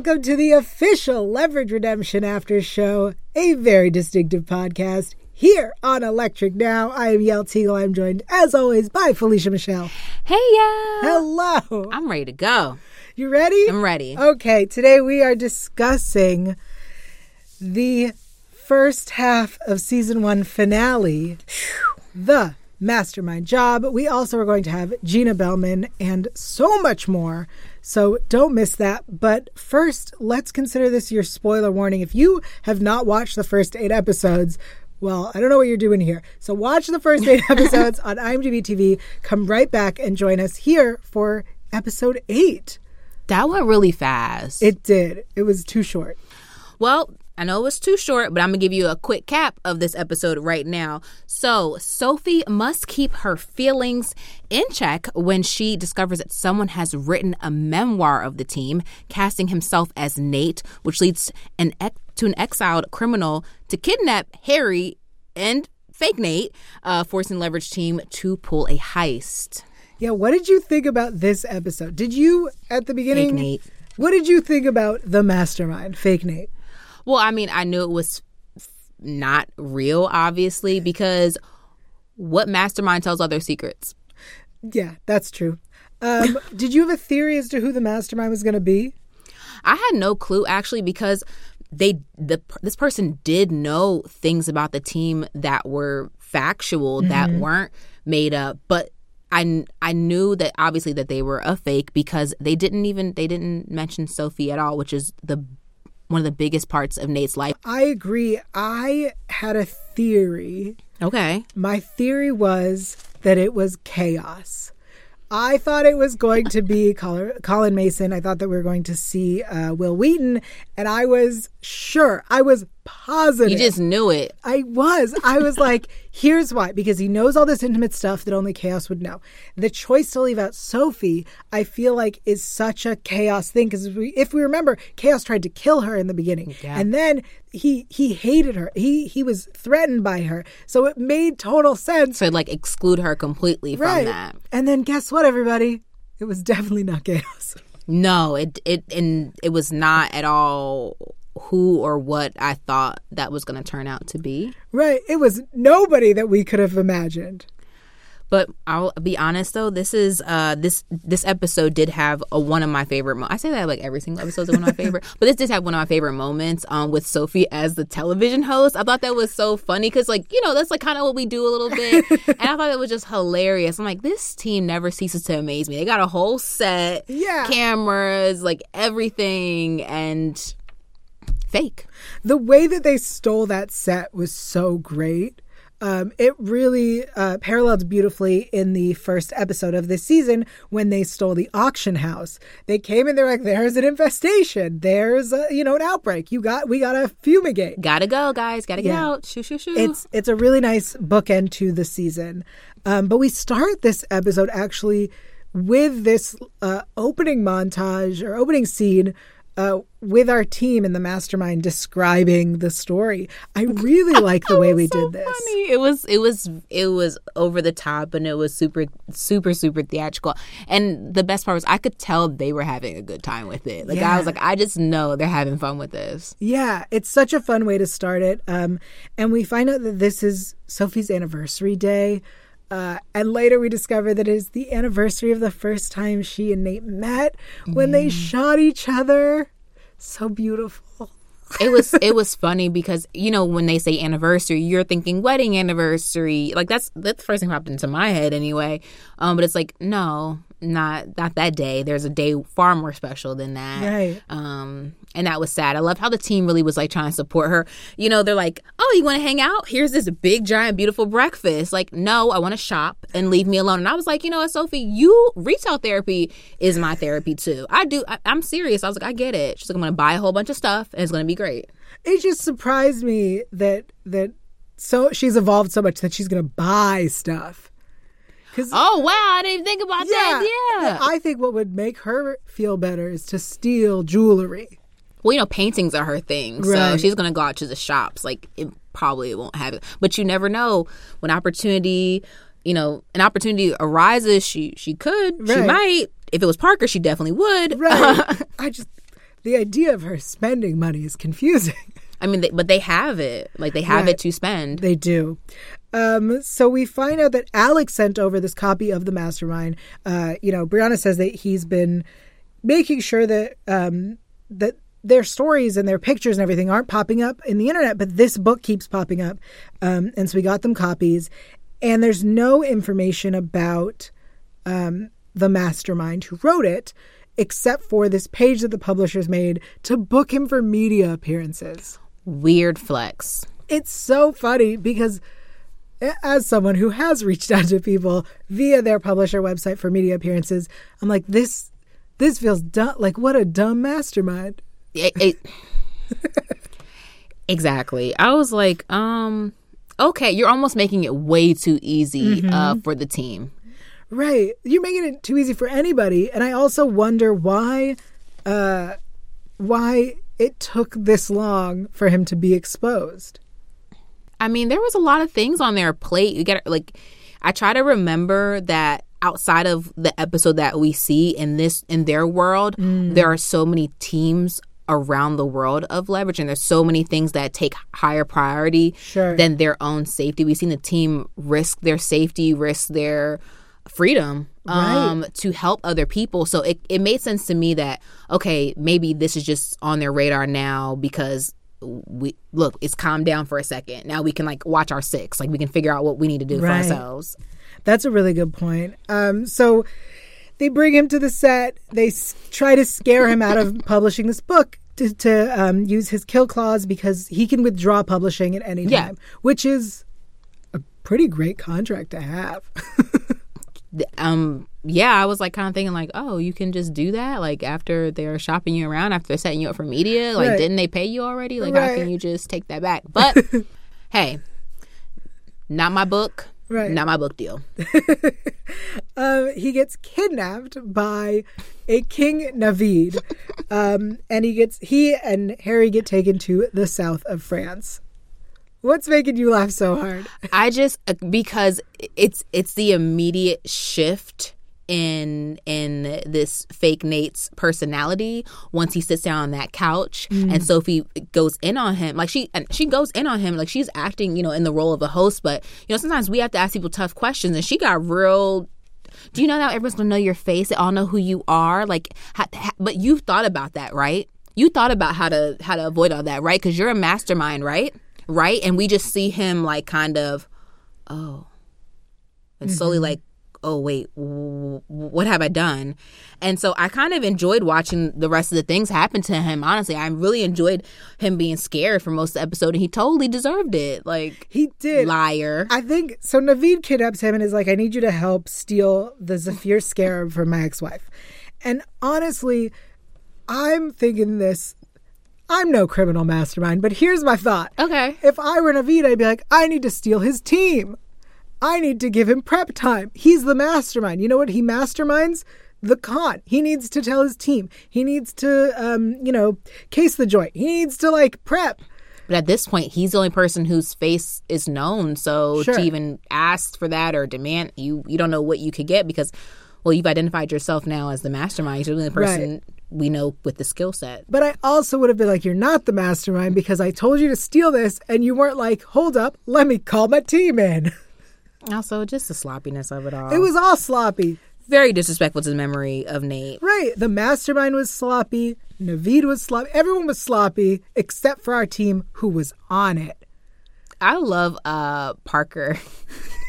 welcome to the official Leverage Redemption After Show, a very distinctive podcast here on Electric Now. I am Yael Tygiel. I'm joined, as always, by Felicia Michelle. Hey, yeah. Hello. I'm ready to go. You ready? I'm ready. Okay, today we are discussing the first half of season one finale, The Mastermind Job. We also are going to have Gina Bellman and so much more. So don't miss that. But first, let's consider this your spoiler warning. If you have not watched the first eight episodes, well, I don't know what you're doing here. So watch the first eight episodes on IMDb TV. Come right back and join us here for episode eight. That went really fast. It did. It was too short. well, I know it was too short, but I'm to give you a quick cap of this episode right now. So, Sophie must keep her feelings in check when she discovers that someone has written a memoir of the team, casting himself as Nate, which leads an ex- to an exiled criminal to kidnap Harry and fake Nate, uh, forcing Leverage Team to pull a heist. Yeah, what did you think about this episode? Did you at the beginning? Fake Nate. What did you think about the mastermind, fake Nate? Well, I mean, I knew it was not real, obviously, because what mastermind tells all their secrets? Yeah, that's true. Um, did you have a theory as to who the mastermind was going to be? I had no clue actually because they the this person did know things about the team that were factual that weren't made up, but I I knew that obviously that they were a fake because they didn't even they didn't mention Sophie at all, which is the one of the biggest parts of Nate's life. I agree. I had a theory. Okay. My theory was that it was chaos. I thought it was going to be Colin Mason. I thought that we were going to see uh, Wil Wheaton, and I was sure. I was positive. You just knew it. I was. I was like, here's why. Because he knows all this intimate stuff that only Chaos would know. The choice to leave out Sophie, I feel like, is such a Chaos thing. Because if we, if we remember, Chaos tried to kill her in the beginning. Yeah. And then he he hated her. He he was threatened by her. So it made total sense. To like exclude her completely from that. And then guess what, everybody? It was definitely not Chaos. No, it it and it was not at all who or what I thought that was going to turn out to be. Right. It was nobody that we could have imagined. But I'll be honest though, this is uh this this episode did have a one of my favorite. Mo- I say that like every single episode is one of my favorite, but this did have one of my favorite moments um with Sophie as the television host. I thought that was so funny because like you know that's like kind of what we do a little bit, and I thought it was just hilarious. I'm like this team never ceases to amaze me. They got a whole set, Yeah. cameras, like everything, and fake. the way that they stole that set was so great. Um, it really uh, paralleled beautifully in the first episode of this season when they stole the auction house. They came in, they're like, "There's an infestation. There's a, you know an outbreak. You got we got to fumigate." Gotta go, guys. Gotta get Yeah. out. Shoo, shoo, shoo. It's it's a really nice bookend to the season. Um, but we start this episode actually with this uh, opening montage or opening scene uh, with our team in the mastermind describing the story. I really like the way we so did this. Funny. It was it was it was over the top and it was super super super theatrical. And the best part was I could tell they were having a good time with it. Like I was like I just know they're having fun with this. Yeah, it's such a fun way to start it. Um, and we find out that this is Sophie's anniversary day. Uh, and later we discover that it is the anniversary of the first time she and Nate met when they shot each other. So beautiful. It was it was funny because you know when they say anniversary, you're thinking wedding anniversary. Like that's that's the first thing popped into my head anyway. Um, but it's like no, not not that day. There's a day far more special than that. Right. Um, and that was sad. I love how the team really was like trying to support her. You know, they're like, "Oh, you want to hang out? Here's this big, giant, beautiful breakfast." Like, no, I want to shop and leave me alone. And I was like, you know what, Sophie, you retail therapy is my therapy too. I do. I, I'm serious. I was like, I get it. She's like, I'm gonna buy a whole bunch of stuff and it's gonna be great. It just surprised me that that so she's evolved so much that she's gonna buy stuff. Because Oh wow, I didn't even think about that. Yeah. I think what would make her feel better is to steal jewelry. well, you know, paintings are her thing, so she's gonna go out to the shops. Like, it probably won't have it, but you never know when opportunity. You know, an opportunity arises. She she could. She might. If it was Parker, she definitely would. Right. I just the idea of her spending money is confusing. I mean, they, but they have it. Like they have Right. it to spend. They do. Um, so we find out that Alex sent over this copy of the mastermind. Uh, you know, Breanna says that he's been making sure that um, that their stories and their pictures and everything aren't popping up in the internet, but this book keeps popping up. Um, and so we got them copies, and there's no information about um, the mastermind who wrote it, except for this page that the publishers made to book him for media appearances Weird flex. it's so funny because as someone who has reached out to people via their publisher website for media appearances, I'm like this this feels dumb like what a dumb mastermind. It, it, exactly. I was like, um, okay, you're almost making it way too easy uh, for the team. Right. You're making it too easy for anybody. And I also wonder why uh why it took this long for him to be exposed. I mean, there was a lot of things on their plate. You get like, I try to remember that outside of the episode that we see in this in their world, there are so many teams around the world of leverage, and there's so many things that take higher priority Sure. than their own safety. We've seen the team risk their safety, risk their freedom um to help other people so it, it made sense to me that okay maybe this is just on their radar now because we look it's calmed down for a second now we can like watch our six like we can figure out what we need to do for ourselves That's a really good point. Um, so they bring him to the set. They s- try to scare him out of publishing this book to, to um, use his kill clause because he can withdraw publishing at any time, Yeah. which is a pretty great contract to have. Um yeah i was like kind of thinking like oh you can just do that like after they're shopping you around after they're setting you up for media like Right. didn't they pay you already like how can you just take that back but hey not my book Right. not my book deal um, he gets kidnapped by a King Navid, um, and he gets he and Harry get taken to the south of France. What's making you laugh so hard? I just uh, because it's it's the immediate shift in in this fake Nate's personality once he sits down on that couch and Sophie goes in on him. Like she and she goes in on him like she's acting you know in the role of a host but you know sometimes we have to ask people tough questions and she got real do you know now everyone's gonna know your face? They all know who you are? Like ha, ha, but you've thought about that right? You thought about how to how to avoid all that right? Because you're a mastermind right right and we just see him like kind of oh and slowly mm-hmm. like oh wait w- w- what have i done and so i kind of enjoyed watching the rest of the things happen to him honestly i really enjoyed him being scared for most of the episode and he totally deserved it like He did. liar I think so. Naveed kidnaps him and is like, "I need you to help steal the Zephyr scarab from my ex-wife." And honestly, I'm thinking this. I'm no criminal mastermind, but here's my thought. okay If I were Naveed, I'd be like, "I need to steal his team. I need to give him prep time. He's the mastermind. You know what he masterminds? The con. He needs to tell his team. He needs to, um, you know, case the joint. He needs to like prep." But at this point, he's the only person whose face is known. So Sure. to even ask for that or demand, you you don't know what you could get because, well, you've identified yourself now as the mastermind. You're the only person we know with the skill set. But I also would have been like, you're not the mastermind because I told you to steal this and you weren't like, hold up, let me call my team in. Also, just the sloppiness of it all. It was all sloppy. very disrespectful to the memory of Nate. Right. The mastermind was sloppy. Naveed was sloppy. Everyone was sloppy except for our team who was on it. I love uh Parker.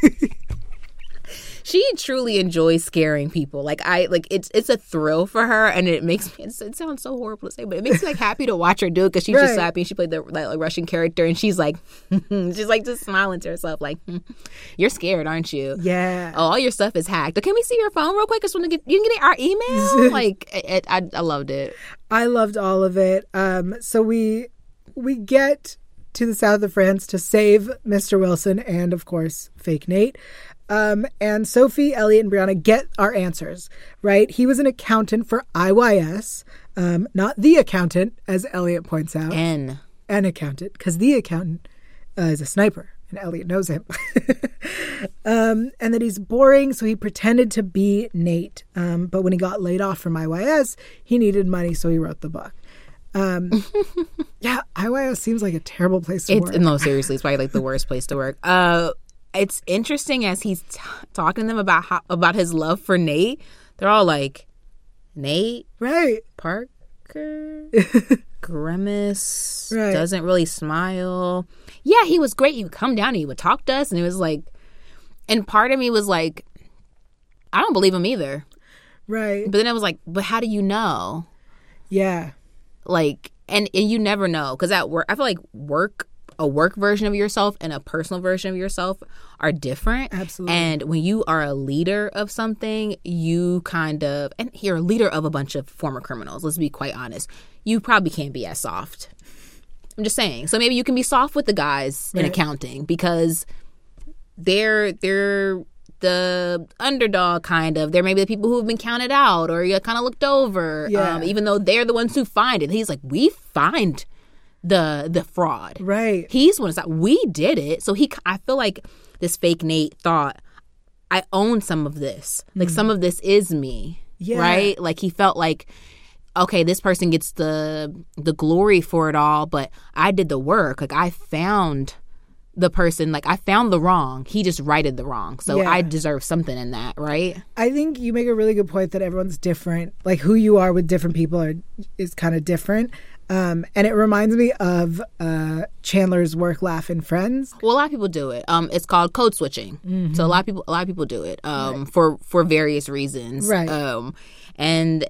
she truly enjoys scaring people. Like I like it's it's a thrill for her, and it makes me. It's, it sounds so horrible to say, but it makes me like happy to watch her do it because she's just Right. happy. She played the like, Russian character, and she's like, she's like just smiling to herself, like, "Hmm, "You're scared, aren't you?" Yeah. Oh, all your stuff is hacked. Can we see your phone real quick? Just want to get you can get our email. like it, I, I loved it. I loved all of it. Um, so we we get to the south of France to save Mr. Wilson and, of course, fake Nate. Um, and Sophie, Eliot, and Breanna get our answers, right? He was an accountant for IYS, um, not the accountant, as Eliot points out, N. an accountant, because the accountant uh, is a sniper, and Eliot knows him. um, and that he's boring, so he pretended to be Nate. Um, but when he got laid off from IYS, he needed money, so he wrote the book. Um, yeah, IYS seems like a terrible place to It's work. no, seriously, it's probably like the worst place to work. Uh, it's interesting as he's t- talking to them about how, about his love for Nate. They're all like, Nate right. Parker, grimace, Right. doesn't really smile. Yeah, he was great. He would come down and he would talk to us, and it was like, and part of me was like, I don't believe him either. Right. But then I was like, but how do you know? Yeah. like and and you never know because at work i feel like work a work version of yourself and a personal version of yourself are different Absolutely. and when you are a leader of something you kind of and you're a leader of a bunch of former criminals let's be quite honest you probably can't be as soft i'm just saying so maybe you can be soft with the guys in Right. accounting because they're they're the underdog kind of they're maybe the people who have been counted out or you kind of looked over Yeah. um, even though they're the ones who find it he's like we find the the fraud. Right. he's one that we did it. So he i feel like this fake nate thought i own some of this. Like mm. some of this is me. Yeah. right? Like he felt like okay this person gets the the glory for it all but i did the work. Like i found the person. Like i found the wrong. He just righted the wrong. So Yeah. i deserve something in that. Right? I think you make a really good point that everyone's different. Like who you are with different people are is kind of different. Um, and it reminds me of uh, Chandler's work laugh in Friends. well a lot of people do it. Um it's called code switching. So a lot of people a lot of people do it um for for various reasons. Right. um and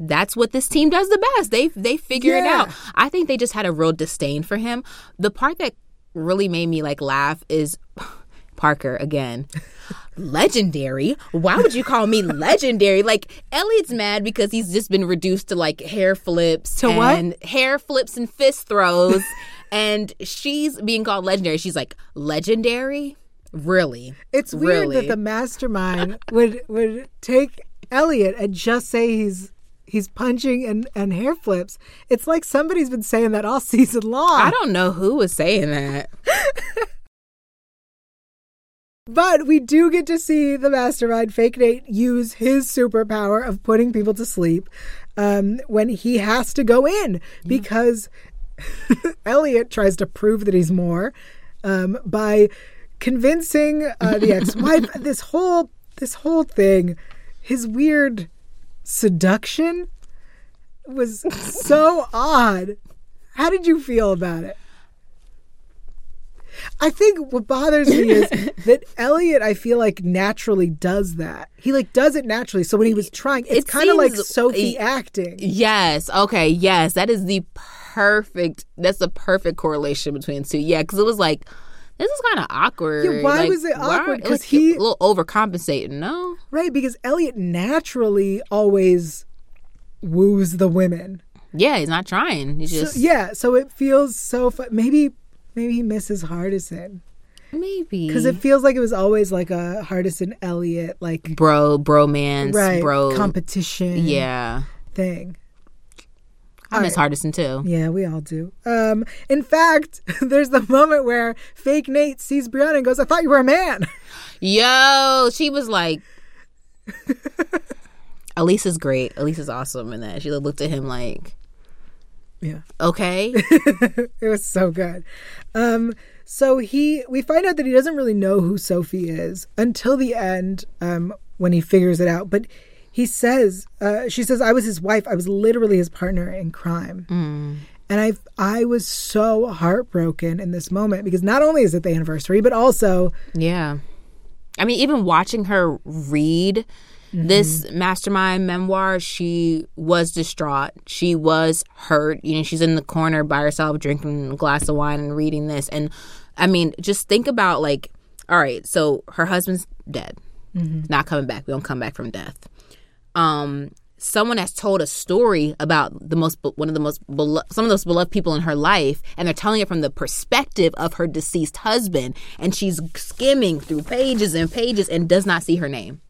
that's what this team does the best. They they figure it out. I think they just had a real disdain for him. The part that really made me like laugh is parker again legendary why would you call me legendary like eliot's mad because he's just been reduced to like hair flips To what? and hair flips and fist throws and she's being called legendary she's like legendary really It's weird Really? that the mastermind would would take Eliot and just say he's he's punching and, and hair flips. It's like somebody's been saying that all season long. i don't know who was saying that But we do get to see the mastermind, Fake Nate, use his superpower of putting people to sleep um, when he has to go in because Eliot tries to prove that he's more um, by convincing uh, the ex-wife. this whole this whole thing, his weird seduction was so odd. How did you feel about it? I think what bothers me is that Eliot, I feel like naturally does that. He like does it naturally. So when he was trying, it's It kind of like Sophie acting. yes okay yes that is the perfect that's the perfect correlation between the two yeah because it was like this is kind of awkward Yeah, why Like, was it awkward? Because he- a little overcompensating no Right, because Eliot naturally always woos the women. yeah he's not trying he's So, just yeah, so it feels so fu- maybe maybe he misses Hardison maybe because it feels like it was always like a Hardison Eliot like bro bromance right bro competition yeah thing. I miss Hardison too. Yeah, we all do. Um, in fact, there's the moment where fake Nate sees Breanna and goes, "I thought you were a man." Yo, she was like, Aleyse's great. Aleyse's awesome And that. She looked at him like, Yeah. okay, it was so good. Um, so he, we find out that he doesn't really know who Sophie is until the end, um, when he figures it out. But he says, uh, she says, "I was his wife. I was literally his partner in crime." And I, I was so heartbroken in this moment because not only is it the anniversary, but also, yeah. I mean, even watching her read this mastermind memoir, she was distraught. She was hurt. You know, she's in the corner by herself drinking a glass of wine and reading this. And I mean, just think about like, all right, so her husband's dead, not coming back. We don't come back from death. Um, someone has told a story about the most one of the most some of those beloved people in her life and they're telling it from the perspective of her deceased husband and she's skimming through pages and pages and does not see her name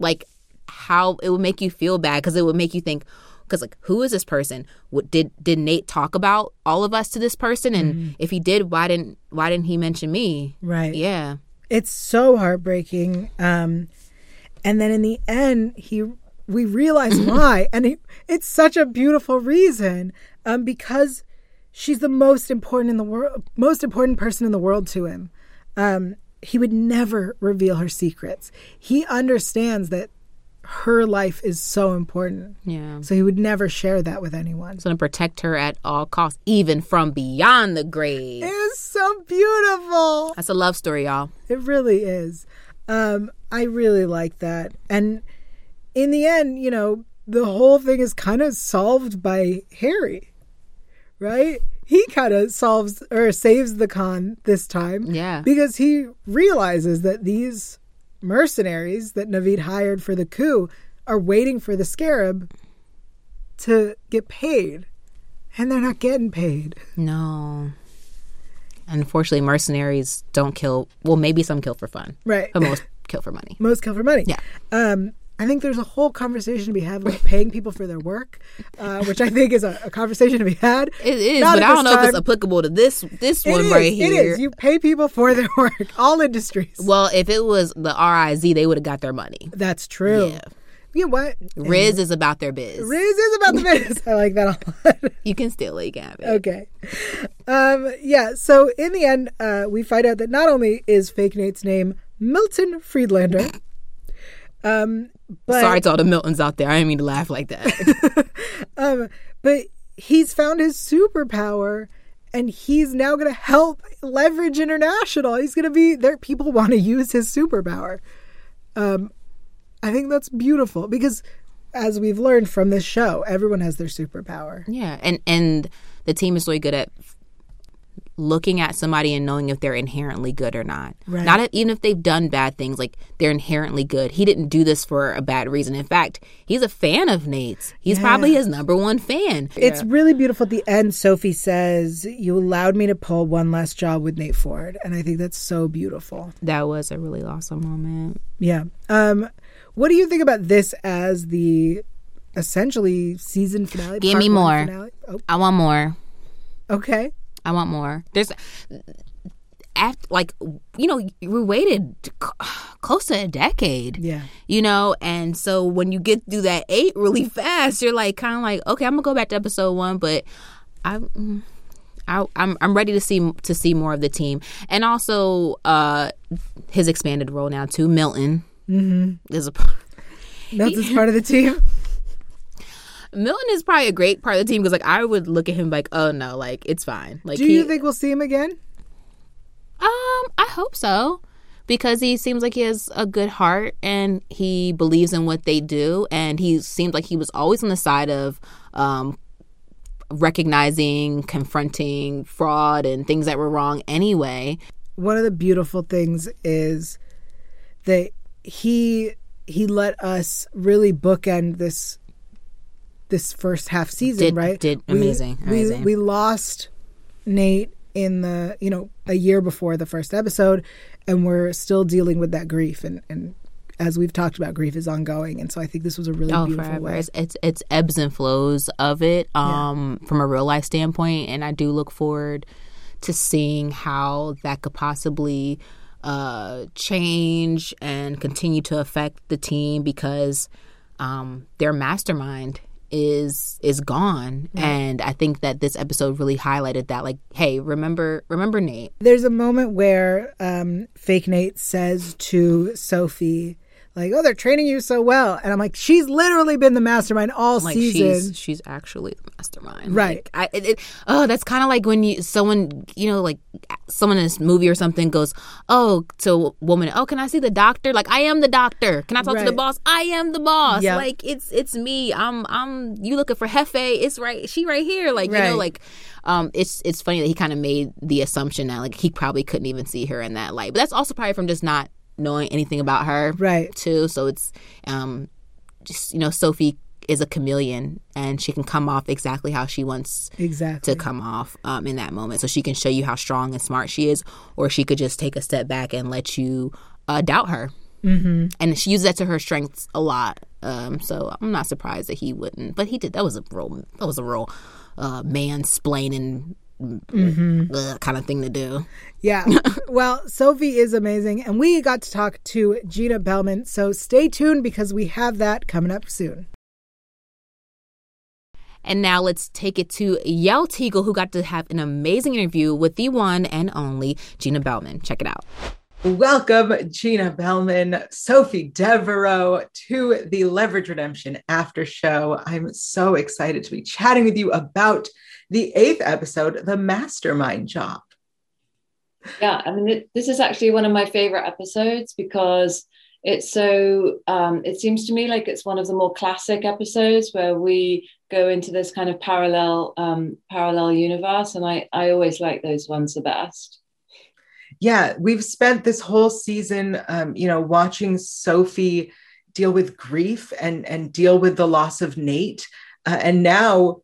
like how it would make you feel bad because it would make you think because like who is this person what did did nate talk about all of us to this person and if he did why didn't why didn't he mention me right? yeah It's so heartbreaking. Um, and then in the end, he we realize why, and it, it's such a beautiful reason. Um, because she's the most important in the world, most important person in the world to him. Um, he would never reveal her secrets. He understands that her life is so important. Yeah. So he would never share that with anyone. He's going to protect her at all costs, even from beyond the grave. It is so beautiful. That's a love story, y'all. It really is. Um, I really like that. And in the end, you know, the whole thing is kind of solved by Harry, right? He kind of solves or saves the con this time. Yeah. Because he realizes that these mercenaries that Navid hired for the coup are waiting for the scarab to get paid. And they're not getting paid. No. Unfortunately, mercenaries don't kill. Well, maybe some kill for fun, Right. but most kill for money. Most kill for money. Yeah. Um, I think there's a whole conversation to be had about paying people for their work, uh, which I think is a, a conversation to be had. It is, Not but I don't know if it's applicable to this this It one is, right It here. is. You pay people for their work. All industries. Well, if it was the RIZ, they would have got their money. That's true. Yeah. You know what? Riz is about their biz. Riz is about the biz. I like that a lot. You can it, can have it. okay. Um, yeah. So in the end, uh, we find out that not only is Fake Nate's name Milton Friedlander, um, but Sorry to all the Miltons out there. I didn't mean to laugh like that. Um, but he's found his superpower and he's now going to help leverage international. He's going to be there. People want to use his superpower. Um, I think that's beautiful because as we've learned from this show, everyone has their superpower. yeah, and and the team is really good at looking at somebody and knowing if they're inherently good or not. Right. Not if, even if they've done bad things, like they're inherently good. He didn't do this for a bad reason. In fact, he's a fan of Nate's. He's Yeah. probably his number one fan. It's really beautiful at the end. Sophie says, You allowed me to pull one last job with Nate Ford. And I think that's so beautiful. that was a really awesome moment. Yeah. Um, what do you think about this as the essentially season finale? Give me more. Oh, I want more. okay. I want more. There's after like you know we waited c- close to a decade. Yeah. You know, and so when you get through that eight really fast, you're like kind of like, okay, I'm gonna go back to episode one, but I'm. I, I'm I'm ready to see to see more of the team, and also uh, his expanded role now too. Milton mm-hmm. is a Milton's part of the team. Milton is probably a great part of the team because like I would look at him like, oh no, like it's fine. Like Do he, you think we'll see him again? Um, I hope so. Because he seems like he has a good heart and he believes in what they do and he seems like he was always on the side of um recognizing, confronting fraud and things that were wrong anyway. One of the beautiful things is that he he let us really bookend this this first half season, Did- right? did We- amazing, we, amazing. We lost Nate in the you know a year before the first episode, and we're still dealing with that grief and and as we've talked about, grief is ongoing, and so I think this was a really Oh, beautiful forever. way. It's, it's it's ebbs and flows of it um from a real life standpoint and I do look forward to seeing how that could possibly uh change and continue to affect the team because um their mastermind is is gone. And I think that this episode really highlighted that like hey remember remember Nate. There's a moment where um, fake Nate says to Sophie, like, "Oh, they're training you so well," and I'm like, "She's literally been the mastermind all like season." she's she's actually the mastermind. Right. Like, I, it, it, oh that's kind of like when you someone you know like someone in this movie or something goes oh to a woman oh can i see the doctor? Like i am the doctor. Can i talk to the boss? I am the boss. Yep. like it's it's me. I'm i'm you looking for hefe. It's right she right here. Like you know like um it's it's funny that he kind of made the assumption that like he probably couldn't even see her in that light. But that's also probably from just not knowing anything about her Right. too so it's um just you know sophie is a chameleon and she can come off exactly how she wants exactly. to come off um, in that moment so she can show you how strong and smart she is or she could just take a step back and let you uh, doubt her mm-hmm. and she uses that to her strengths a lot um, so i'm not surprised that he wouldn't but he did that was a real that was a real uh, mansplaining mm-hmm. kind of thing to do. Yeah. well, Sophie is amazing, and we got to talk to Gina Bellman. So stay tuned because we have that coming up soon. And now let's take it to Yael Tygiel, who got to have an amazing interview with the one and only Gina Bellman. Check it out. Welcome, Gina Bellman, Sophie Devereaux, to the Leverage Redemption After Show. I'm so excited to be chatting with you about the eighth episode, The Mastermind Job. Yeah, I mean, this is actually one of my favorite episodes because it's so, um, it seems to me like it's one of the more classic episodes where we go into this kind of parallel, um, parallel universe. And I, I always like those ones the best yeah, we've spent this whole season, um, you know, watching Sophie deal with grief and and deal with the loss of Nate, uh, and now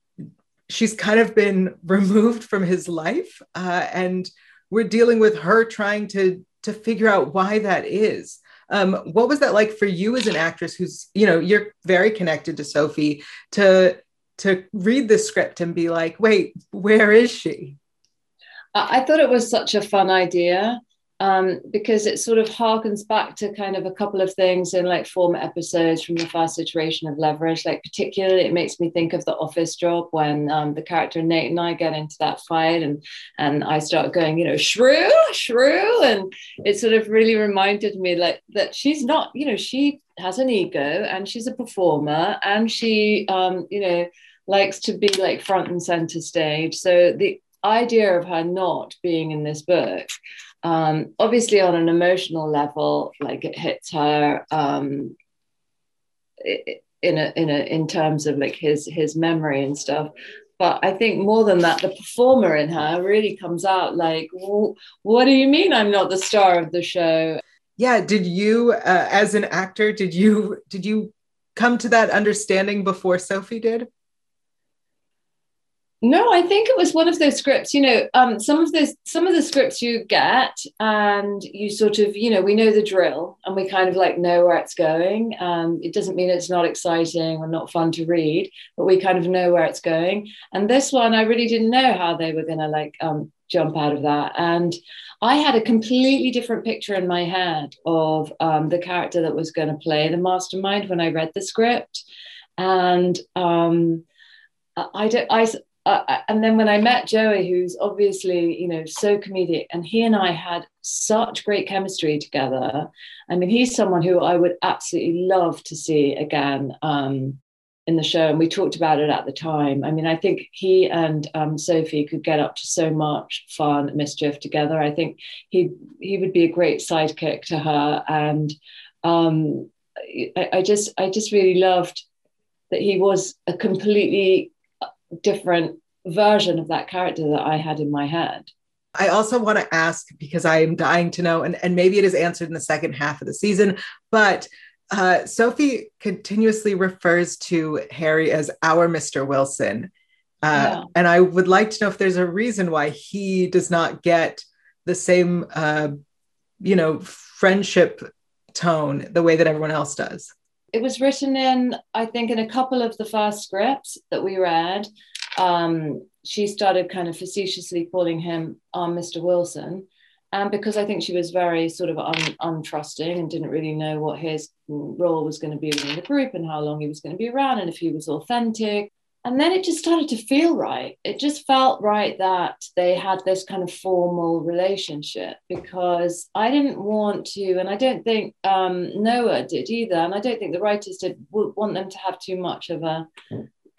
she's kind of been removed from his life, uh, and we're dealing with her trying to to figure out why that is. Um, what was that like for you as an actress who's, you know, you're very connected to Sophie to to read the script and be like, wait, where is she? I thought it was such a fun idea um, because it sort of harkens back to kind of a couple of things in like former episodes from the first iteration of Leverage. Like particularly, it makes me think of the Office job when um, the character Nate and I get into that fight, and and I start going, you know, shrew, shrew, and it sort of really reminded me like that she's not, you know, she has an ego and she's a performer and she, um, you know likes to be like front and center stage. So the idea of her not being in this book, um, obviously on an emotional level, like it hits her um, in a in a in terms of like his his memory and stuff. But I think more than that, the performer in her really comes out like, "What do you mean I'm not the star of the show?" Yeah. Did you, uh, as an actor, did you did you come to that understanding before Sophie did? No, I think it was one of those scripts. You know, um, some of those, some of the scripts you get, and you sort of, you know, we know the drill, and we kind of like know where it's going. Um, it doesn't mean it's not exciting or not fun to read, but we kind of know where it's going. And this one, I really didn't know how they were going to like um, jump out of that. And I had a completely different picture in my head of um, the character that was going to play the mastermind when I read the script, and um, I don't. I uh, and then when I met Joey, who's obviously, you know, so comedic, and he and I had such great chemistry together. I mean, he's someone who I would absolutely love to see again um, in the show. And we talked about it at the time. I mean, I think he and um, Sophie could get up to so much fun mischief together. I think he he would be a great sidekick to her. And um, I, I just I just really loved that he was a completely different version of that character that I had in my head. I also want to ask because I am dying to know, and, and maybe it is answered in the second half of the season, but uh, Sophie continuously refers to Harry as our Mr. Wilson. Uh, yeah. And I would like to know if there's a reason why he does not get the same, uh, you know, friendship tone the way that everyone else does it was written in, I think, in a couple of the first scripts that we read. Um, she started kind of facetiously calling him um, Mr. Wilson. And because I think she was very sort of un- untrusting and didn't really know what his role was going to be within the group and how long he was going to be around and if he was authentic and then it just started to feel right. It just felt right that they had this kind of formal relationship because I didn't want to, and I don't think um, Noah did either, and I don't think the writers did want them to have too much of a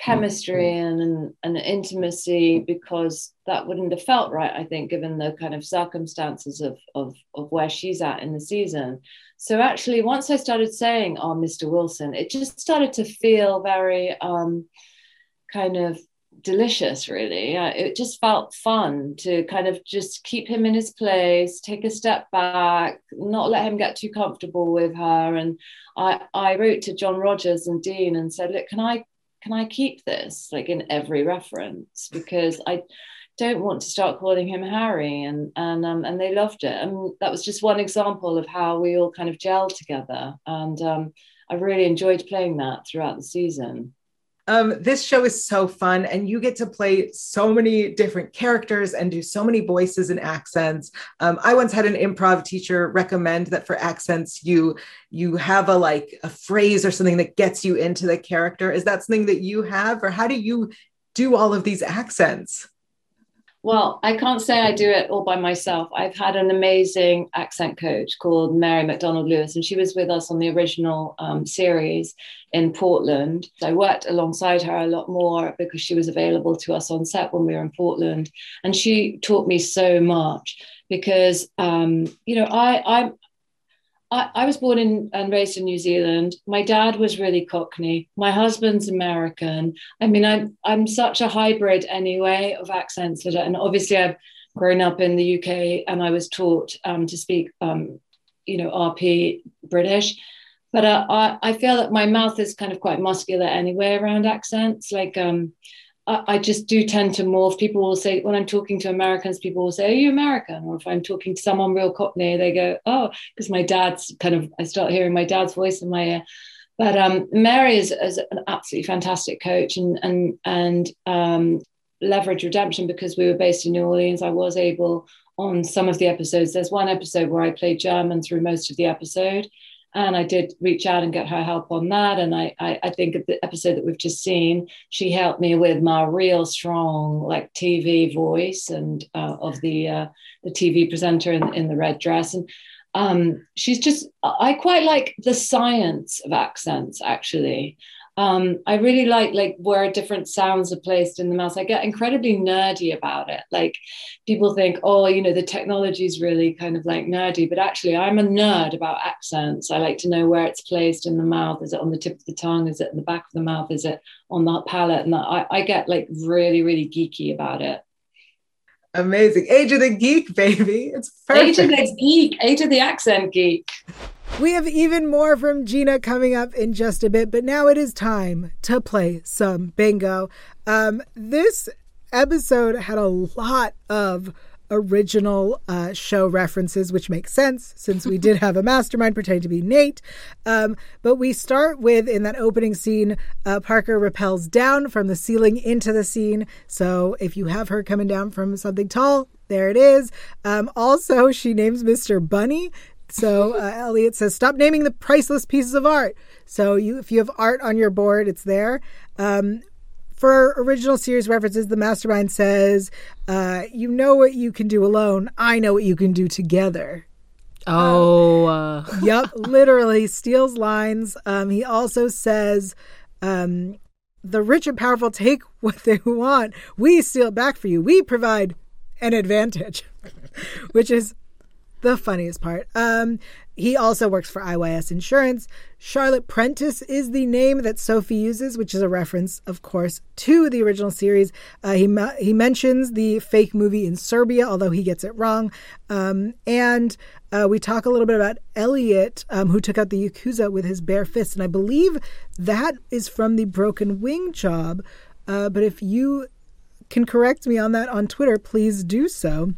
chemistry and an, an intimacy because that wouldn't have felt right, I think, given the kind of circumstances of, of, of where she's at in the season. So actually, once I started saying, oh, Mr. Wilson, it just started to feel very. Um, kind of delicious really. It just felt fun to kind of just keep him in his place take a step back not let him get too comfortable with her. And i i wrote to john rogers and dean and said look can i can i keep this like in every reference? Because i don't want to start calling him harry. And and um, and they loved it. And that was just one example of how we all kind of gelled together. And um, i really enjoyed playing that throughout the season Um, this show is so fun, and you get to play so many different characters and do so many voices and accents. Um, I once had an improv teacher recommend that for accents, you you have a like a phrase or something that gets you into the character. Is that something that you have, or how do you do all of these accents? Well, I can't say I do it all by myself. I've had an amazing accent coach called Mary McDonald Lewis, and she was with us on the original um, series in Portland. I worked alongside her a lot more because she was available to us on set when we were in Portland, and she taught me so much because um, you know I I'm I, I, was born in and raised in New Zealand. My dad was really Cockney. My husband's American. I mean, I'm I'm such a hybrid anyway of accents. And obviously, I've grown up in the UK and I was taught um, to speak, um, you know, RP British. But uh, I, I feel that my mouth is kind of quite muscular anyway around accents. Like, um, I just do tend to morph. People will say, when I'm talking to Americans, people will say, Are you American? Or if I'm talking to someone real Cockney, they go, Oh, because my dad's kind of, I start hearing my dad's voice in my ear. But um, Mary is, is, an absolutely fantastic coach and, and, and um, leverage redemption because we were based in New Orleans. I was able on some of the episodes, there's one episode where I played German through most of the episode and I did reach out and get her help on that. And I, I, I think the episode that we've just seen, she helped me with my real strong like TV voice and uh, of the uh, the TV presenter in, in the red dress. And um, she's just I quite like the science of accents actually um, I really like like where different sounds are placed in the mouth. I get incredibly nerdy about it. Like people think, oh, you know, the technology is really kind of like nerdy, but actually, I'm a nerd about accents. I like to know where it's placed in the mouth. Is it on the tip of the tongue? Is it in the back of the mouth? Is it on the palate? And I, I get like really, really geeky about it. Amazing. Age of the geek, baby. It's perfect. Age of the geek. Age of the accent geek. We have even more from Gina coming up in just a bit, but now it is time to play some bingo. Um, this episode had a lot of original uh, show references, which makes sense since we did have a mastermind pretending to be Nate. Um, but we start with in that opening scene, uh, Parker repels down from the ceiling into the scene. So if you have her coming down from something tall, there it is. Um, also, she names Mr. Bunny. So uh, Eliot says, "Stop naming the priceless pieces of art." So you, if you have art on your board, it's there. Um, for original series references, the mastermind says, uh, "You know what you can do alone. I know what you can do together." Oh, uh. yep, literally steals lines. Um, he also says, um, "The rich and powerful take what they want. We steal it back for you. We provide an advantage," which is the funniest part. Um, he also works for IYS Insurance. Charlotte Prentice is the name that Sophie uses, which is a reference, of course, to the original series. Uh, he he mentions the fake movie in Serbia, although he gets it wrong. Um, and uh, we talk a little bit about Eliot, um, who took out the Yakuza with his bare fist, and I believe that is from the Broken Wing job. Uh, but if you can correct me on that on Twitter, please do so.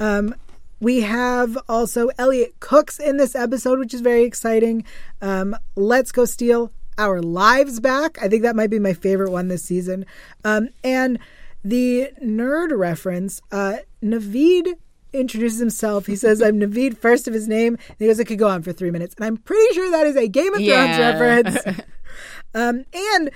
Um, we have also Eliot Cooks in this episode, which is very exciting. Um, Let's go steal our lives back. I think that might be my favorite one this season. Um, and the nerd reference, uh, Navid introduces himself. He says, I'm Navid, first of his name. And he goes, it could go on for three minutes. And I'm pretty sure that is a Game of Thrones yeah. reference. um, and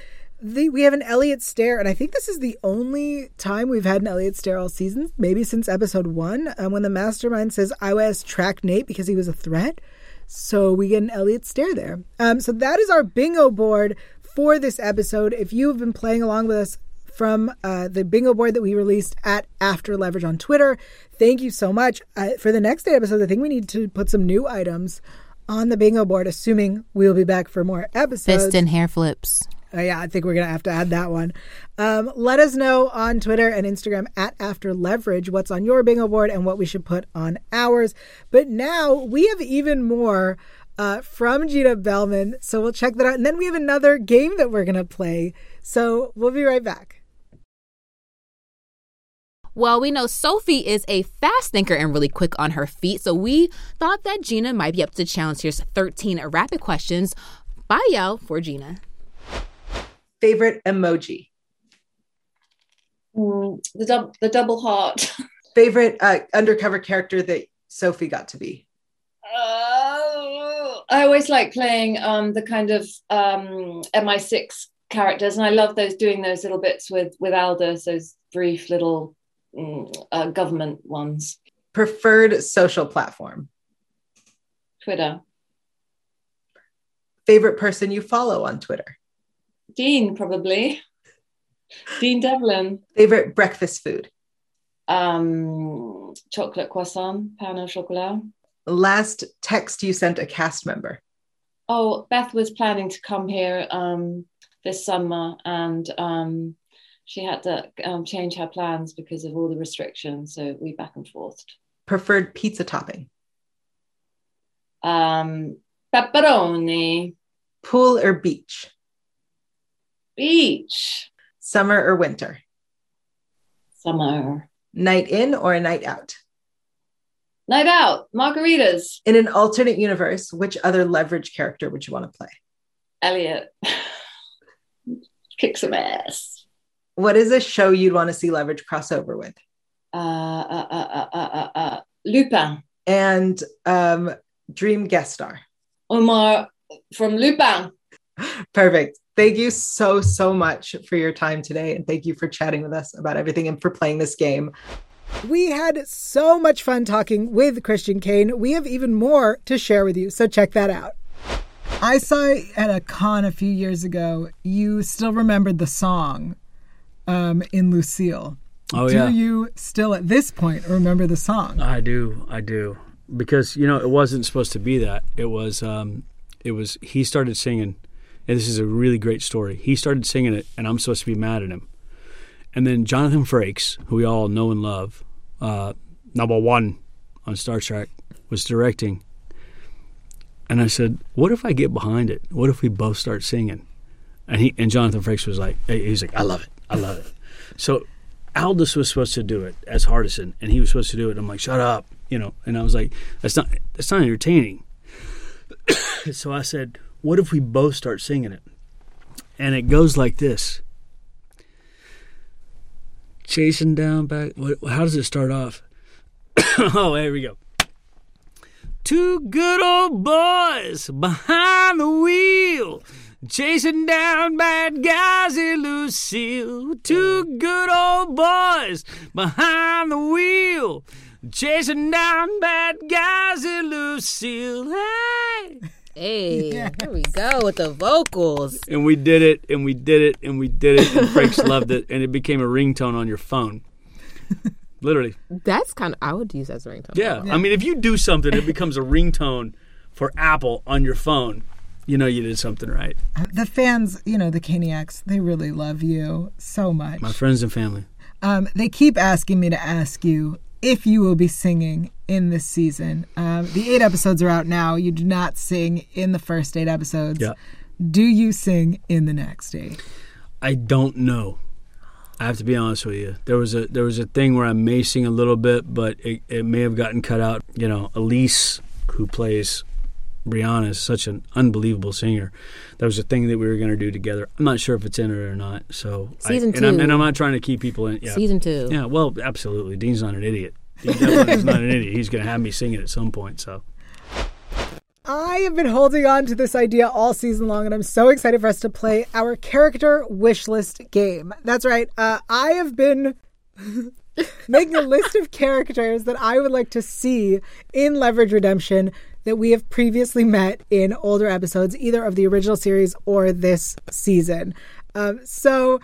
the, we have an Eliot stare, and I think this is the only time we've had an Eliot stare all season, maybe since episode one, um, when the mastermind says IYS track Nate because he was a threat. So we get an Eliot stare there. Um, so that is our bingo board for this episode. If you have been playing along with us from uh, the bingo board that we released at After Leverage on Twitter, thank you so much. Uh, for the next episode, I think we need to put some new items on the bingo board, assuming we'll be back for more episodes. Fist and hair flips. Uh, yeah, I think we're gonna have to add that one. Um, let us know on Twitter and Instagram at After Leverage what's on your bingo board and what we should put on ours. But now we have even more uh, from Gina Bellman, so we'll check that out. And then we have another game that we're gonna play. So we'll be right back. Well, we know Sophie is a fast thinker and really quick on her feet, so we thought that Gina might be up to challenge. Here's 13 rapid questions by Yael for Gina. Favorite emoji. Mm, the, dub- the double heart. Favorite uh, undercover character that Sophie got to be. Uh, I always like playing um, the kind of um, MI6 characters, and I love those doing those little bits with with Aldis, those brief little mm, uh, government ones. Preferred social platform. Twitter. Favorite person you follow on Twitter. Dean, probably. Dean Devlin. Favorite breakfast food. Um, chocolate croissant, pain au chocolat. Last text you sent a cast member. Oh, Beth was planning to come here um, this summer, and um, she had to um, change her plans because of all the restrictions. So we back and forth. Preferred pizza topping. Um, pepperoni. Pool or beach. Beach. Summer or winter. Summer. Night in or a night out. Night out. Margaritas. In an alternate universe, which other leverage character would you want to play? Eliot. Kick some ass. What is a show you'd want to see leverage crossover with? Uh, uh, uh, uh, uh, uh, Lupin. And um, dream guest star. Omar from Lupin. Perfect. Thank you so, so much for your time today. And thank you for chatting with us about everything and for playing this game. We had so much fun talking with Christian Kane. We have even more to share with you, so check that out. I saw at a con a few years ago, you still remembered the song um, in Lucille. Oh, do yeah. you still at this point remember the song? I do, I do, because you know it wasn't supposed to be that. It was, um, it was. He started singing, and this is a really great story. He started singing it, and I'm supposed to be mad at him. And then Jonathan Frakes, who we all know and love, uh, number one on Star Trek, was directing. And I said, "What if I get behind it? What if we both start singing?" And he and Jonathan Frakes was like, "He's like, I love it, I love it." So Aldis was supposed to do it as Hardison, and he was supposed to do it. I'm like, shut up, you know. And I was like, that's not that's not entertaining. so I said, what if we both start singing it? And it goes like this: chasing down back. How does it start off? oh, here we go. Two good old boys behind the wheel. Chasing down bad guys in Lucille. Two good old boys behind the wheel. Chasing down bad guys in Lucille. Hey! Hey, here we go with the vocals. And we did it, and we did it, and we did it, and Frakes loved it, and it became a ringtone on your phone. Literally. That's kind of I would use as a ringtone. Yeah. I mean, if you do something, it becomes a ringtone for Apple on your phone. You know you did something right. The fans, you know, the Kaniacs, they really love you so much. My friends and family. Um, they keep asking me to ask you if you will be singing in this season. Um, the eight episodes are out now. You do not sing in the first eight episodes. Yeah. Do you sing in the next eight? I don't know. I have to be honest with you. There was a there was a thing where I may sing a little bit, but it, it may have gotten cut out. You know, Aleyse, who plays Breanna, is such an unbelievable singer. That was a thing that we were going to do together. I'm not sure if it's in it or not. So I- Season and I'm, two. and I'm not trying to keep people in. Yeah, Season two. yeah. Well, absolutely. Dean's not an idiot. Is not an idiot. He's going to have me sing it at some point. So I have been holding on to this idea all season long, and I'm so excited for us to play our character wish list game. That's right. Uh, I have been making a list of characters that I would like to see in Leverage Redemption that we have previously met in older episodes, either of the original series or this season. Um, so,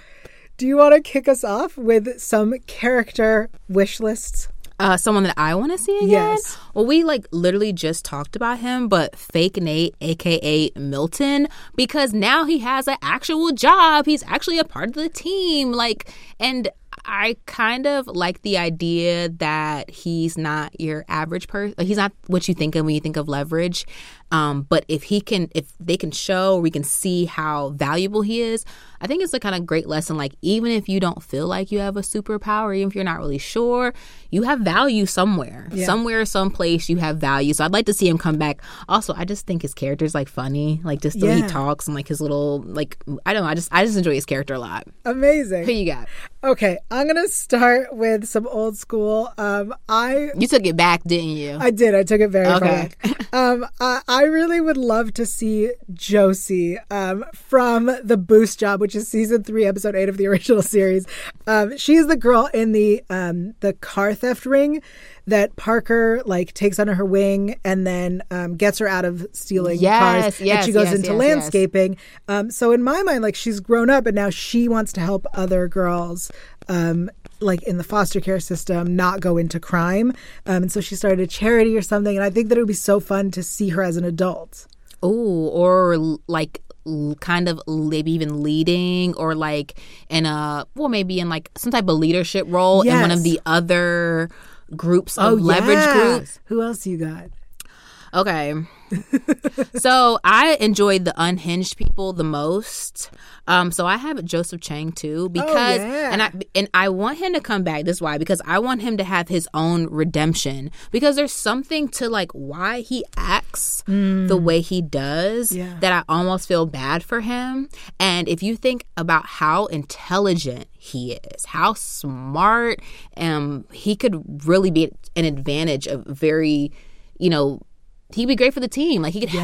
do you want to kick us off with some character wish lists? Uh, someone that I want to see again. Yes. Well, we like literally just talked about him, but fake Nate, aka Milton, because now he has an actual job. He's actually a part of the team. Like, and I kind of like the idea that he's not your average person. He's not what you think of when you think of leverage. Um, but if he can, if they can show, we can see how valuable he is. I think it's a kind of great lesson. Like even if you don't feel like you have a superpower, even if you're not really sure, you have value somewhere, Yeah. somewhere, someplace. You have value. So I'd like to see him come back. Also, I just think his character's like funny, like just the way he talks and like his little like I don't know. I just I just enjoy his character a lot. Amazing. Who you got? Okay, I'm gonna start with some old school. Um, I You took it back, didn't you? I did. I took it very Okay. far back. Um, I, I really would love to see Josie um, from the Boost Job, which is season three, episode eight of the original series. Um, she is the girl in the um, the car theft ring that Parker like takes under her wing and then um, gets her out of stealing Yes, cars. and she goes yes, into yes, landscaping. Um, so in my mind, like she's grown up and now she wants to help other girls. Um, like in the foster care system, not go into crime. Um, and so she started a charity or something. And I think that it would be so fun to see her as an adult. Ooh, or like kind of maybe even leading or like in a well maybe in like some type of leadership role in one of the other groups of leverage yeah. groups. Who else you got? Okay. so I enjoyed the unhinged people the most. Um, so I have Joseph Chang too because Oh, yeah. and I and I want him to come back. This is why because I want him to have his own redemption because there's something to like why he acts the way he does Mm. Yeah. that I almost feel bad for him. And if you think about how intelligent he is, how smart, um, he could really be an advantage of very, you know, he'd be great for the team. Like he could Yeah.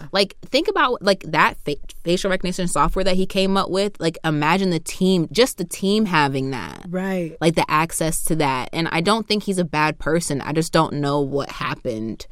help. Like think about like that fa- facial recognition software that he came up with. Like imagine the team, just the team having that. Right. Like the access to that. And I don't think he's a bad person. I just don't know what happened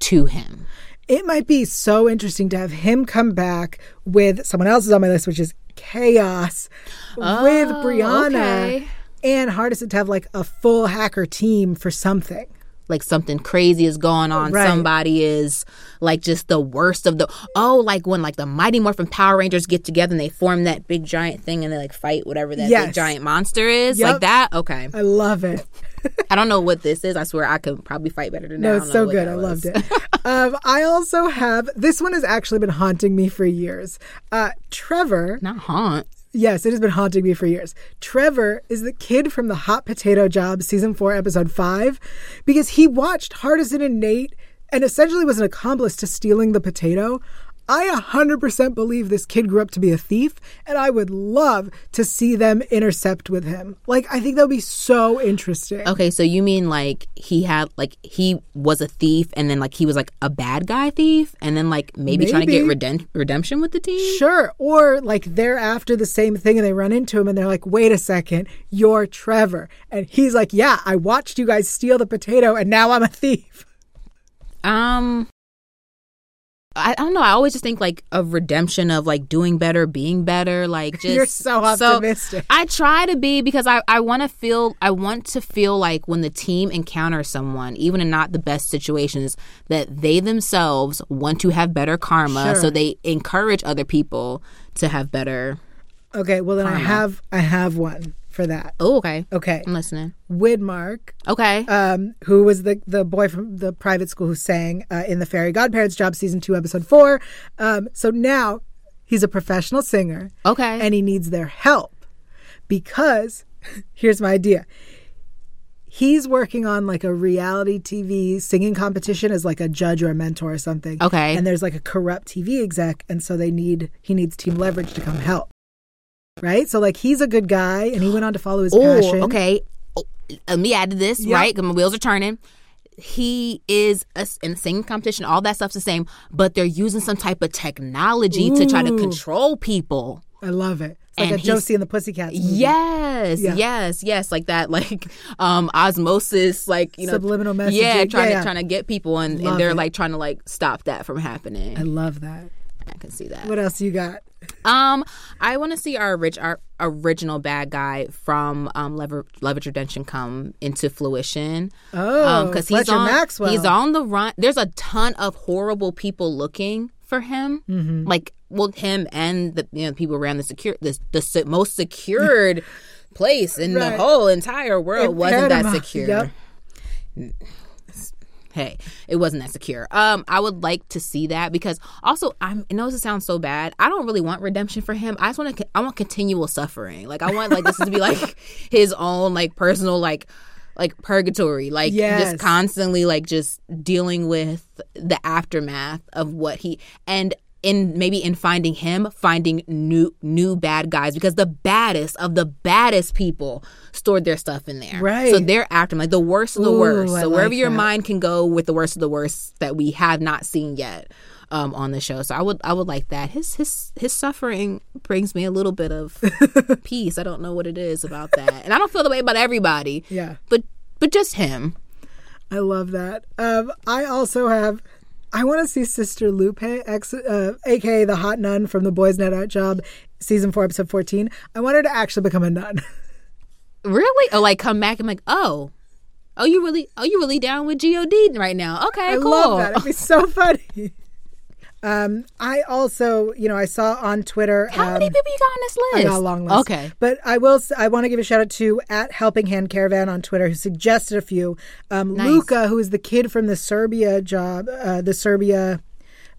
to him. It might be so interesting to have him come back with someone else is on my list, which is Chaos with Oh, Breanna okay. and Hardison to have like a full hacker team for something. Like something crazy is going on. Right. Somebody is like just the worst of the oh, like when like the Mighty Morphin Power Rangers get together and they form that big giant thing and they like fight whatever that Yes. big giant monster is. Yep. Like that? Okay. I love it. I don't know what this is. I swear I could probably fight better than that. No, it's so good. I was. loved it. um, I also have this one has actually been haunting me for years. Uh, Trevor, Not haunt. Yes, it has been haunting me for years. Trevor is the kid from the Hot Potato Job season four, episode five, because he watched Hardison and Nate and essentially was an accomplice to stealing the potato. I 100% believe this kid grew up to be a thief, and I would love to see them intercept with him. Like, I think that would be so interesting. Okay, so you mean like he had like he was a thief and then like he was like a bad guy thief and then like maybe, trying to get Maybe. redem- redemption with the team? Sure. Or like they're after the same thing and they run into him and they're like, wait a second, you're Trevor. And he's like, yeah, I watched you guys steal the potato and now I'm a thief. Um, I, I don't know. I always just think like of redemption of like doing better, being better. Like just You're so optimistic. I try to be because I I want to feel I want to feel like when the team encounters someone, even in not the best situations, that they themselves want to have better karma, Sure. so they encourage other people to have better. Okay, well then I have I have one for that. Oh, okay. Okay. I'm listening. Widmark, Okay. um, who was the the boy from the private school who sang uh, in the Fairy Godparents Job season two, episode four. Um, so now he's a professional singer. okay. and he needs their help because here's my idea he's working on like a reality tv singing competition as like a judge or a mentor or something Okay. and there's like a corrupt tv exec and so they need he needs team leverage to come help right so like he's a good guy and he went on to follow his Oh, passion okay. Oh, let me add to this, Yep. right? my wheels are turning. He is a, in the singing competition. All that stuff's the same, but they're using some type of technology to try to control people. i love it it's like And a josie and the pussycats movie. Yes, Yeah. yes, yes, like that, like um osmosis, like you know, Subliminal Yeah, trying Yeah, yeah. to trying to get people, and, and they're it. like trying to like stop that from happening. i love that I can see that. what else you got Um, I want to see our rich, our original bad guy from um Lever- Leverage Redemption come into fruition. oh because he's Fletcher on maxwell he's on the run. There's a ton of horrible people looking for him, Mm-hmm. like well, him and the you know people around the secure the the most secured place in Right. the whole entire world wasn't that secure. Yep. Hey, it wasn't that secure. Um, I would like to see that because also I'm. I know this sounds so bad. I don't really want redemption for him. I just want to. I want continual suffering. Like I want like this to be like his own like personal like like purgatory. Like Yes. just constantly like just dealing with the aftermath of what he and. In maybe in finding him, finding new new bad guys because the baddest of the baddest people stored their stuff in there. Right. So they're after like the worst of the Ooh, worst. I So wherever like your that. mind can go with the worst of the worst that we have not seen yet um, on the show. So I would I would like that. His his his suffering brings me a little bit of peace. I don't know what it is about that, and I don't feel the way about everybody. Yeah. but but just him. I love that. Um, I also have. I want to see Sister Lupe, ex, uh, aka the hot nun from the Boys Night Out Job, season four, episode fourteen. I want her to actually become a nun. Really? Oh, like come back and like oh. Oh, you really? Oh, you really down with God right now? Okay, I cool. love that. It'd be so funny. Um, I also, you know, I saw on Twitter. How um, many people you got on this list? I got a long list. Okay. But I will. I want to give a shout out to at Helping Hand Caravan on Twitter who suggested a few. Um, Nice. Luca, who is the kid from the Serbia job, uh, the Serbia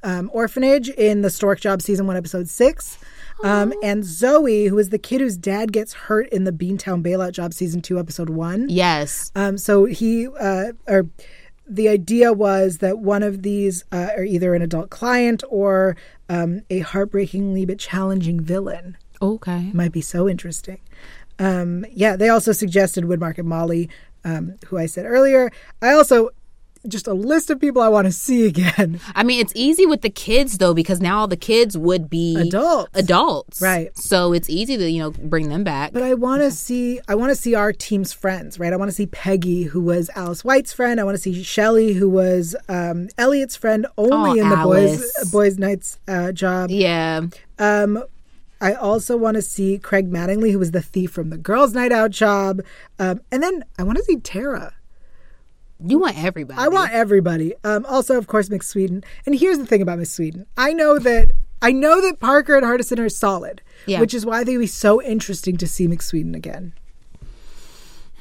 um, orphanage in the Stork Job season one, episode six. Um, and Zoe, who is the kid whose dad gets hurt in the Beantown bailout job season two, episode one. Yes. Um, so he, uh, or the idea was that one of these uh, are either an adult client or um, a heartbreakingly but challenging villain. Okay. Might be so interesting. Um, yeah, they also suggested Woodmark and Molly, um, who I said earlier. I also just a list of people I want to see again. I mean, it's easy with the kids though because now all the kids would be Adults. Adults, Right. So it's easy to you know bring them back. But I want to see I want to see our team's friends, right? I want to see Peggy, who was Alice White's friend. I want to see Shelley, who was um, Eliot's friend, only Oh, in the boys boys nights uh, job. yeah. Um, I also want to see Craig Mattingly, who was the thief from the girls' night out job, um, and then I want to see Tara. You want everybody. I want everybody. Um, also, of course, Miss Sweden. And here's the thing about Miss Sweden. I know that I know that Parker and Hardison are solid, Yeah. which is why it'd be so interesting to see Miss Sweden again.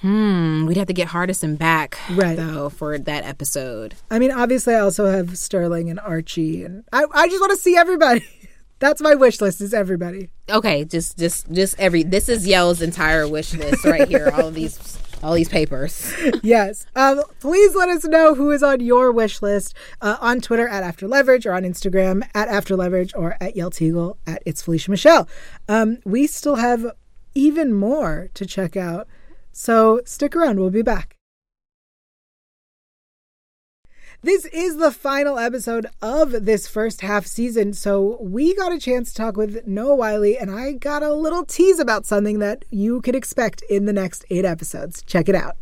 Hmm. We'd have to get Hardison back, Right. Though for that episode. I mean, obviously, I also have Sterling and Archie, and I, I just want to see everybody. That's my wish list is everybody. Okay. Just just just every. This is Yael's entire wish list right here. all of these all these papers. yes. Um, please let us know who is on your wish list uh, on Twitter at After Leverage or on Instagram at After Leverage or at Yael Teagle at It's Felicia Michelle. Um, we still have even more to check out, so stick around. We'll be back. This is the final episode of this first half season, so we got a chance to talk with Noah Wyle, and I got a little tease about something that you could expect in the next eight episodes. Check it out.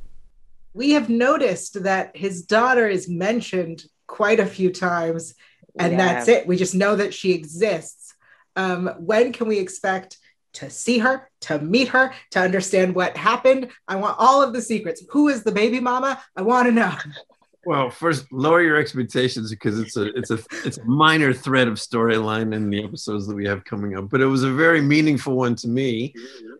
We have noticed that his daughter is mentioned quite a few times, and Yeah. that's it. We just know that she exists. Um, when can we expect to see her, to meet her, to understand what happened? I want all of the secrets. Who is the baby mama? I want to know. Well, first lower your expectations because it's a it's a it's a minor thread of storyline in the episodes that we have coming up. But it was a very meaningful one to me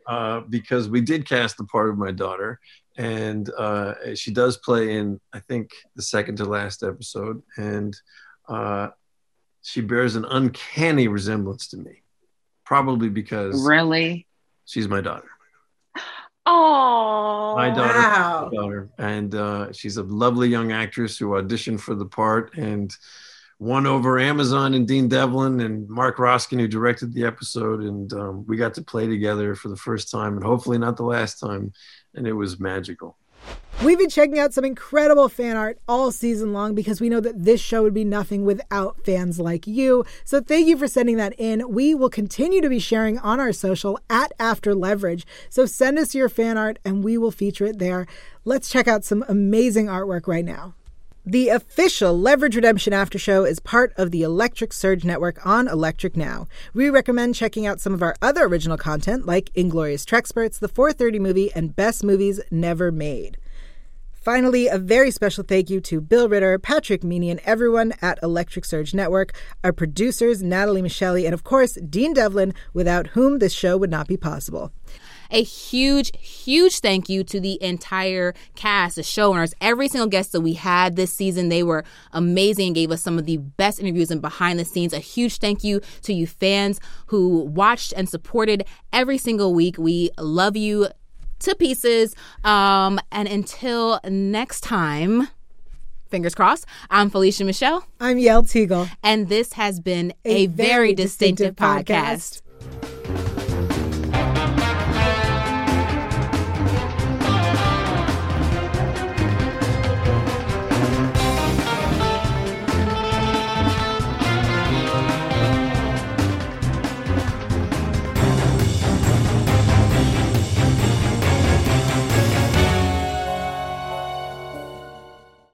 uh, because we did cast the part of my daughter, and uh, she does play in I think the second to last episode, and uh, she bears an uncanny resemblance to me, probably because Really? she's my daughter. Oh, My daughter Wow. daughter, and uh, she's a lovely young actress who auditioned for the part and won over Amazon and Dean Devlin and Marc Roskin, who directed the episode, and um, we got to play together for the first time, and hopefully not the last time, and it was magical. We've been checking out some incredible fan art all season long because we know that this show would be nothing without fans like you. So thank you for sending that in. We will continue to be sharing on our social at After Leverage. So send us your fan art and we will feature it there. Let's check out some amazing artwork right now. The official Leverage Redemption After Show is part of the Electric Surge Network on Electric Now. We recommend checking out some of our other original content like Inglorious Treksperts, The 430 Movie, and Best Movies Never Made. Finally, a very special thank you to Bill Ritter, Patrick Meaney, and everyone at Electric Surge Network, our producers, Natalie Michelli, and of course, Dean Devlin, without whom this show would not be possible. A huge, huge thank you to the entire cast, the showrunners, every single guest that we had this season. They were amazing and gave us some of the best interviews and behind the scenes. A huge thank you to you fans who watched and supported every single week. We love you to pieces. Um, and until next time, fingers crossed, I'm Felicia Michelle. I'm Yael Teagle. And this has been a, a very, very, distinctive, distinctive podcast. podcast.